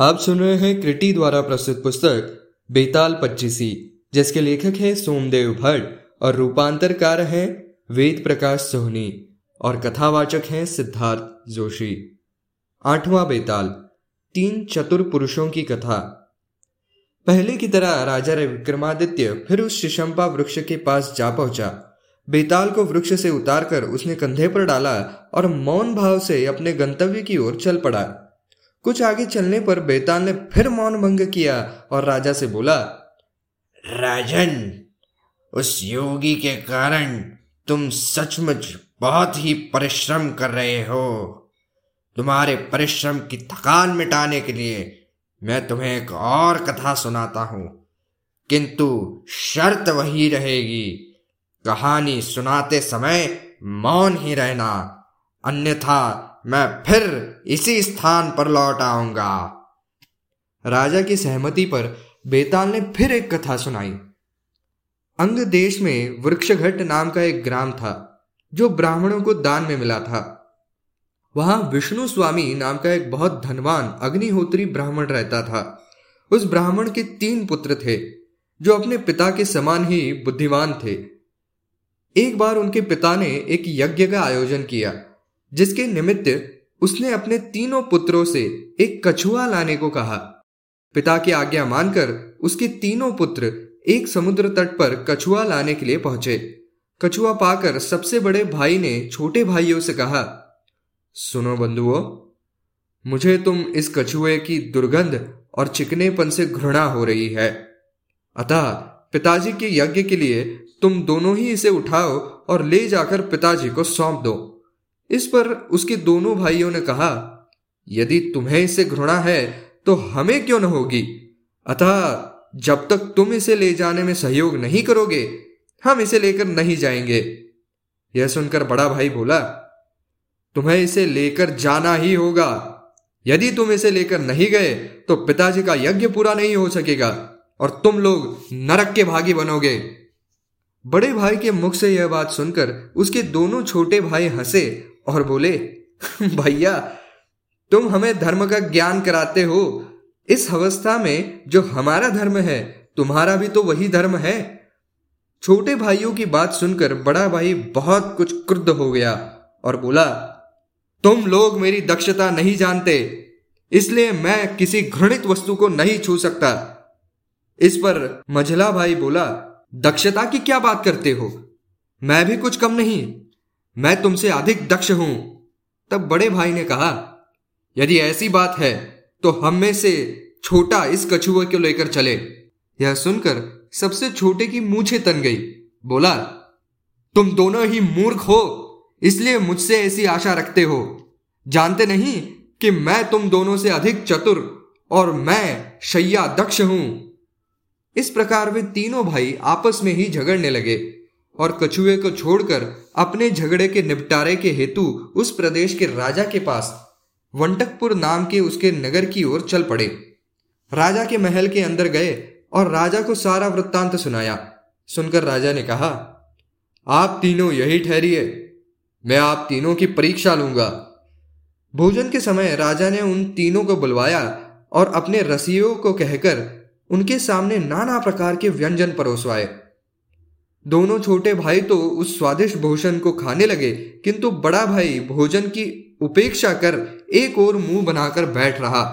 आप सुन रहे हैं क्रिटी द्वारा प्रस्तुत पुस्तक बेताल पच्चीसी, जिसके लेखक हैं सोमदेव भट्ट और रूपांतरकार हैं वेद प्रकाश सोहनी और कथावाचक हैं सिद्धार्थ जोशी। आठवां बेताल, तीन चतुर पुरुषों की कथा। पहले की तरह राजा विक्रमादित्य फिर उस शिशंपा वृक्ष के पास जा पहुँचा। बेताल को वृक्ष से उतारकर उसने कंधे पर डाला और मौन भाव से अपने गंतव्य की ओर चल पड़ा। कुछ आगे चलने पर बेताल ने फिर मौन भंग किया और राजा से बोला, राजन, उस योगी के कारण तुम सचमुच बहुत ही परिश्रम कर रहे हो। तुम्हारे परिश्रम की थकान मिटाने के लिए मैं तुम्हें एक और कथा सुनाता हूँ। किंतु शर्त वही रहेगी। कहानी सुनाते समय मौन ही रहना, अन्यथा मैं फिर इसी स्थान पर लौट आऊँगा। राजा की सहमति पर बेताल ने फिर एक कथा सुनाई। अंग देश में वृक्षघट नाम का एक ग्राम था, जो ब्राह्मणों को दान में मिला था। वहाँ विष्णु स्वामी नाम का एक बहुत धनवान अग्निहोत्री ब्राह्मण रहता था। उस ब्राह्मण के तीन पुत्र थे, जो अपने पिता के समान ही बुद्धिमान थे। एक बार उनके पिता ने एक यज्ञ का आयोजन किया। जिसके निमित्त उसने अपने तीनों पुत्रों से एक कछुआ लाने को कहा। पिता की आज्ञा मानकर उसके तीनों पुत्र एक समुद्र तट पर कछुआ लाने के लिए पहुँचे। कछुआ पाकर सबसे बड़े भाई ने छोटे भाइयों से कहा, सुनो बंधुओं, मुझे तुम इस कछुए की दुर्गंध और चिकनेपन से घृणा हो रही है। अतः पिताजी के यज्ञ के लिए तुम दोनों ही इसे उठाओ और ले जाकर पिताजी को सौंप दो। इस पर उसके दोनों भाइयों ने कहा, यदि तुम्हें इससे घृणा है तो हमें क्यों न होगी? अतः जब तक तुम इसे ले जाने में सहयोग नहीं करोगे, हम इसे लेकर नहीं जाएँगे। यह सुनकर बड़ा भाई बोला, तुम्हें इसे लेकर जाना ही होगा। यदि तुम इसे लेकर नहीं गए तो पिताजी का यज्ञ पूरा नहीं हो सकेगा और तुम लोग नरक के भागी बनोगे। बड़े भाई के मुख से यह बात सुनकर उसके दोनों छोटे भाई हंसे और बोले, भैया, तुम हमें धर्म का ज्ञान कराते हो। इस अवस्था में जो हमारा धर्म है, तुम्हारा भी तो वही धर्म है। छोटे भाइयों की बात सुनकर बड़ा भाई बहुत कुछ क्रुद्ध हो गया और बोला, तुम लोग मेरी दक्षता नहीं जानते, इसलिए मैं किसी घृणित वस्तु को नहीं छू सकता। इस पर मझला भाई बोला, दक्षता की क्या बात करते हो? मैं भी कुछ कम नहीं। मैं तुमसे अधिक दक्ष हूँ। तब बड़े भाई ने कहा, यदि ऐसी बात है तो हम में से छोटा इस कछुए को लेकर चले। यह सुनकर सबसे छोटे की मूछे तन गई। बोला, तुम दोनों ही मूर्ख हो, इसलिए मुझसे ऐसी आशा रखते हो। जानते नहीं कि मैं तुम दोनों से अधिक चतुर और मैं शैया दक्ष हूँ। इस प्रकार वे तीनों भाई आपस में ही झगड़ने लगे। और कछुए को छोड़कर अपने झगड़े के निपटारे के हेतु उस प्रदेश के राजा के पास वंटकपुर नाम के उसके नगर की ओर चल पड़े। राजा के महल के अंदर गए और राजा को सारा वृत्तांत सुनाया। सुनकर राजा ने कहा, आप तीनों यही ठहरिए, मैं आप तीनों की परीक्षा लूँगा। भोजन के समय राजा ने उन तीनों को बुलवाया और अपने रसियों को कहकर उनके सामने नाना प्रकार के व्यंजन परोसवाए। दोनों छोटे भाई तो उस स्वादिष्ट भोजन को खाने लगे, किंतु बड़ा भाई भोजन की उपेक्षा कर एक और मुँह बनाकर बैठ रहा।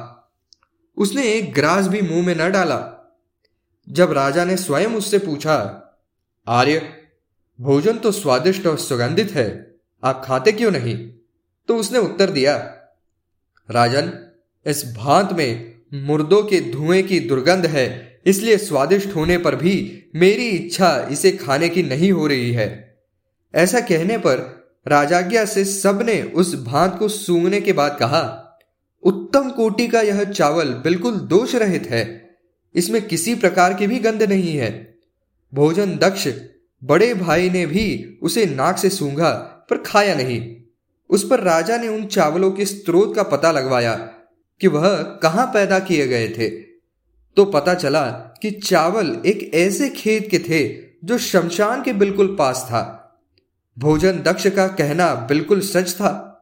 उसने एक ग्रास भी मुँह में न डाला। जब राजा ने स्वयं उससे पूछा, आर्य, भोजन तो स्वादिष्ट और सुगंधित है, आप खाते क्यों नहीं? तो उसने उत्तर दिया, राजन, इस भांत में मुर्दों के धुएँ की दुर्गंध है इसलिए स्वादिष्ट होने पर भी मेरी इच्छा इसे खाने की नहीं हो रही है। ऐसा कहने पर राजाज्ञा से सबने उस भांत को सूंघने के बाद कहा, उत्तम कोटि का यह चावल बिल्कुल दोष रहित है। इसमें किसी प्रकार की भी गंध नहीं है। भोजन दक्ष बड़े भाई ने भी उसे नाक से सूंघा, पर खाया नहीं। उस पर राजा ने उन चावलों के स्रोत का पता लगवाया कि वह कहाँ पैदा किए गए थे। तो पता चला कि चावल एक ऐसे खेत के थे जो शमशान के बिल्कुल पास था। भोजन दक्ष का कहना बिल्कुल सच था।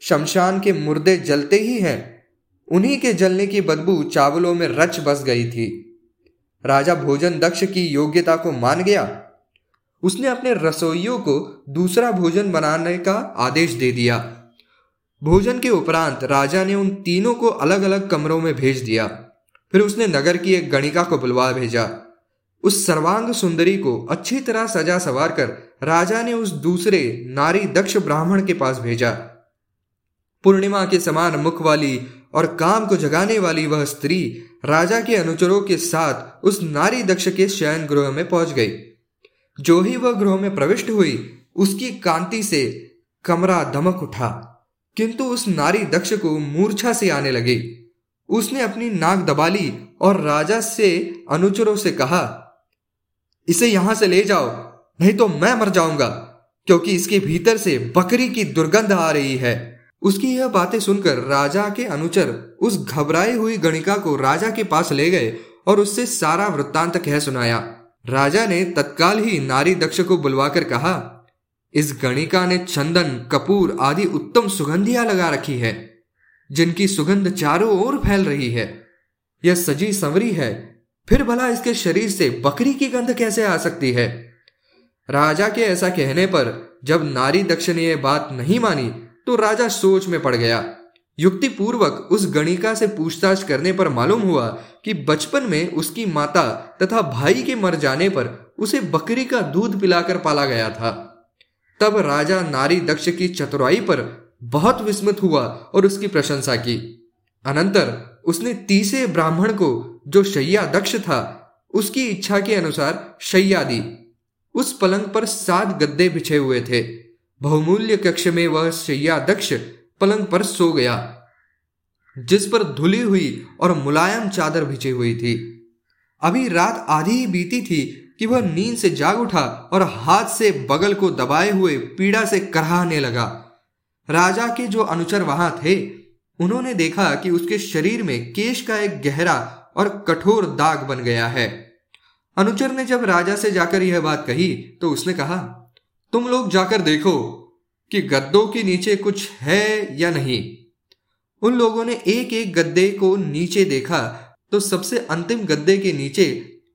शमशान के मुर्दे जलते ही हैं। उन्हीं के जलने की बदबू चावलों में रच बस गई थी। राजा भोजन दक्ष की योग्यता को मान गया। उसने अपने रसोइयों को दूसरा भोजन बनाने का आदेश दे दिया। भोजन के उपरांत राजा ने उन तीनों को अलग अलग कमरों में भेज दिया। फिर उसने नगर की एक गणिका को बुलवा भेजा। उस सर्वांग सुंदरी को अच्छी तरह सजा सवार कर राजा ने उस दूसरे नारी दक्ष ब्राह्मण के पास भेजा। पूर्णिमा के समान मुख वाली और काम को जगाने वाली वह स्त्री राजा के अनुचरों के साथ उस नारी दक्ष के शयन गृह में पहुँच गई। जो ही वह गृह में प्रविष्ट हुई, उसकी कांति से कमरा दमक उठा, किंतु उस नारी दक्ष को मूर्छा से आने लगी। उसने अपनी नाक दबा ली और राजा से अनुचरों से कहा, इसे यहाँ से ले जाओ, नहीं तो मैं मर जाऊँगा, क्योंकि इसके भीतर से बकरी की दुर्गंध आ रही है। उसकी यह बातें सुनकर राजा के अनुचर उस घबराई हुई गणिका को राजा के पास ले गए और उससे सारा वृत्तांत कह सुनाया। राजा ने तत्काल ही नारी दक्ष को बुलवाकर कहा, इस गणिका ने चंदन, कपूर आदि उत्तम सुगंधियाँ लगा रखी है। जिनकी सुगंध चारों ओर फैल रही है। यह सजी संवरी है। फिर भला इसके शरीर से बकरी की गंध कैसे आ सकती है? राजा के ऐसा कहने पर जब नारी दक्ष ने यह बात नहीं मानी तो राजा सोच में पड़ गया। युक्ति पूर्वक उस गणिका से पूछताछ करने पर मालूम हुआ कि बचपन में उसकी माता तथा भाई के मर जाने पर उसे बकरी का दूध पिलाकर पाला गया था। तब राजा नारी दक्ष की चतुराई पर बहुत विस्मित हुआ और उसकी प्रशंसा की। अनंतर उसने तीसरे ब्राह्मण को जो शैया दक्ष था, उसकी इच्छा के अनुसार शैया दी। उस पलंग पर सात गद्दे बिछे हुए थे। बहुमूल्य कक्ष में वह शैया दक्ष पलंग पर सो गया, जिस पर धुली हुई और मुलायम चादर बिछी हुई थी। अभी रात आधी ही बीती थी कि वह नींद से जाग उठा और हाथ से बगल को दबाए हुए पीड़ा से कराहने लगा। राजा के जो अनुचर वहाँ थे, उन्होंने देखा कि उसके शरीर में केश का एक गहरा और कठोर दाग बन गया है। अनुचर ने जब राजा से जाकर यह बात कही तो उसने कहा, तुम लोग जाकर देखो कि गद्दों के नीचे कुछ है या नहीं। उन लोगों ने एक एक गद्दे को नीचे देखा तो सबसे अंतिम गद्दे के नीचे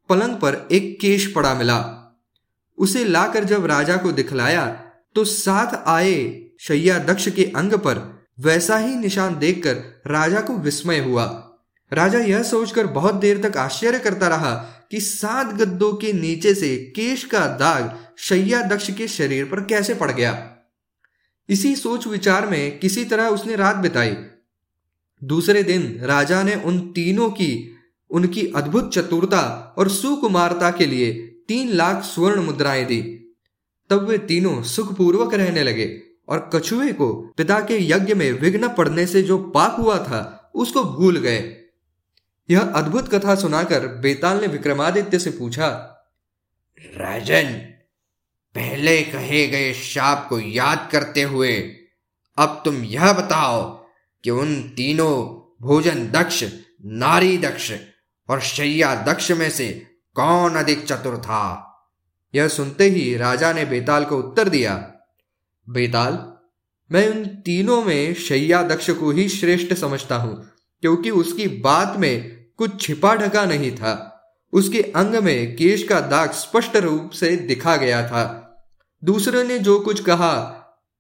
पलंग पर एक केश पड़ा मिला। उसे लाकर जब राजा को दिखलाया तो साथ आए शैया दक्ष के अंग पर वैसा ही निशान देखकर राजा को विस्मय हुआ। राजा यह सोचकर बहुत देर तक आश्चर्य करता रहा कि सात गद्दों के नीचे से केश का दाग शैया दक्ष के शरीर पर कैसे पड़ गया। इसी सोच विचार में किसी तरह उसने रात बिताई। दूसरे दिन राजा ने उन तीनों की, उनकी अद्भुत चतुरता और सुकुमारता के लिए तीन लाख स्वर्ण मुद्राएँ दी। तब वे तीनों सुखपूर्वक रहने लगे। और कछुए को पिता के यज्ञ में विघ्न पड़ने से जो पाप हुआ था, उसको भूल गए। यह अद्भुत कथा सुनाकर बेताल ने विक्रमादित्य से पूछा, राजन, पहले कहे गए शाप को याद करते हुए अब तुम यह बताओ कि उन तीनों भोजन दक्ष, नारी दक्ष और शैया दक्ष में से कौन अधिक चतुर था? यह सुनते ही राजा ने बेताल को उत्तर दिया बेताल मैं उन तीनों में शैया दक्ष को ही श्रेष्ठ समझता हूँ, क्योंकि उसकी बात में कुछ छिपा ढका नहीं था। उसके अंग में केश का दाग स्पष्ट रूप से दिखा गया था। दूसरे ने जो कुछ कहा,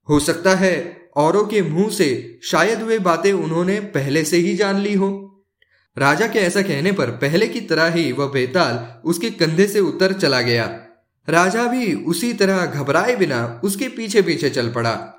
हो सकता है औरों के मुँह से शायद वे बातें उन्होंने पहले से ही जान ली हो। राजा के ऐसा कहने पर पहले की तरह ही वह बेताल उसके कंधे से उतर चला गया। राजा भी उसी तरह घबराए बिना उसके पीछे पीछे चल पड़ा।